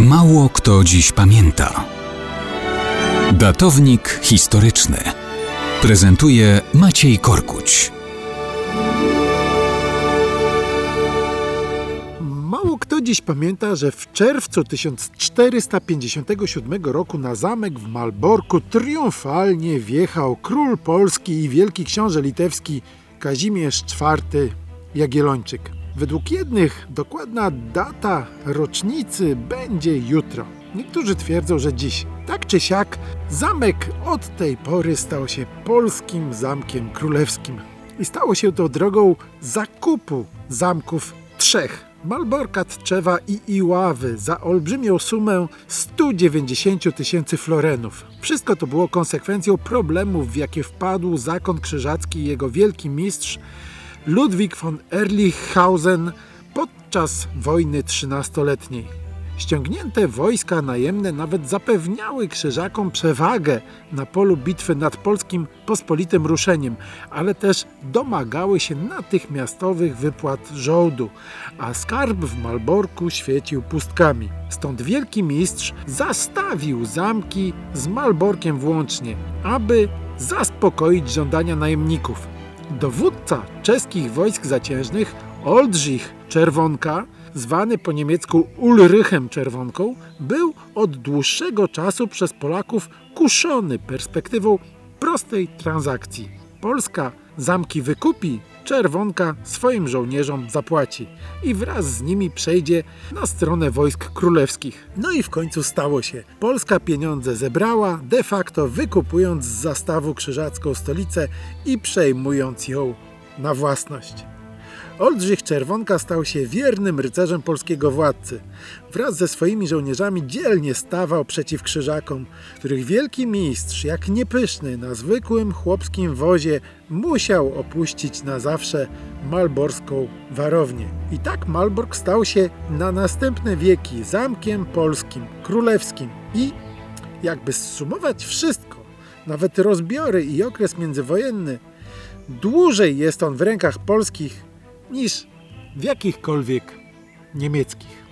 Mało kto dziś pamięta. Datownik historyczny prezentuje Maciej Korkuć. Mało kto dziś pamięta, że w czerwcu 1457 roku na zamek w Malborku triumfalnie wjechał król Polski i wielki książę litewski Kazimierz IV Jagiellończyk. Według jednych dokładna data rocznicy będzie jutro. Niektórzy twierdzą, że dziś. Tak czy siak, zamek od tej pory stał się polskim zamkiem królewskim. I stało się to drogą zakupu zamków trzech. Malborka, Tczewa i Iławy za olbrzymią sumę 190 tysięcy florenów. Wszystko to było konsekwencją problemów, w jakie wpadł zakon krzyżacki i jego wielki mistrz Ludwik von Erlichhausen podczas wojny trzynastoletniej. Ściągnięte wojska najemne nawet zapewniały krzyżakom przewagę na polu bitwy nad polskim pospolitym ruszeniem, ale też domagały się natychmiastowych wypłat żołdu, a skarb w Malborku świecił pustkami. Stąd wielki mistrz zastawił zamki z Malborkiem włącznie, aby zaspokoić żądania najemników. Dowódca czeskich wojsk zaciężnych, Oldrzich Czerwonka, zwany po niemiecku Ulrychem Czerwonką, był od dłuższego czasu przez Polaków kuszony perspektywą prostej transakcji. Polska zamki wykupi, Czerwonka swoim żołnierzom zapłaci i wraz z nimi przejdzie na stronę wojsk królewskich. No i w końcu stało się. Polska pieniądze zebrała, de facto wykupując z zastawu krzyżacką stolicę i przejmując ją na własność. Oldrzych Czerwonka stał się wiernym rycerzem polskiego władcy. Wraz ze swoimi żołnierzami dzielnie stawał przeciw krzyżakom, których wielki mistrz, jak niepyszny na zwykłym chłopskim wozie, musiał opuścić na zawsze malborską warownię. I tak Malbork stał się na następne wieki zamkiem polskim, królewskim i, jakby zsumować wszystko, nawet rozbiory i okres międzywojenny, dłużej jest on w rękach polskich niż w jakichkolwiek niemieckich.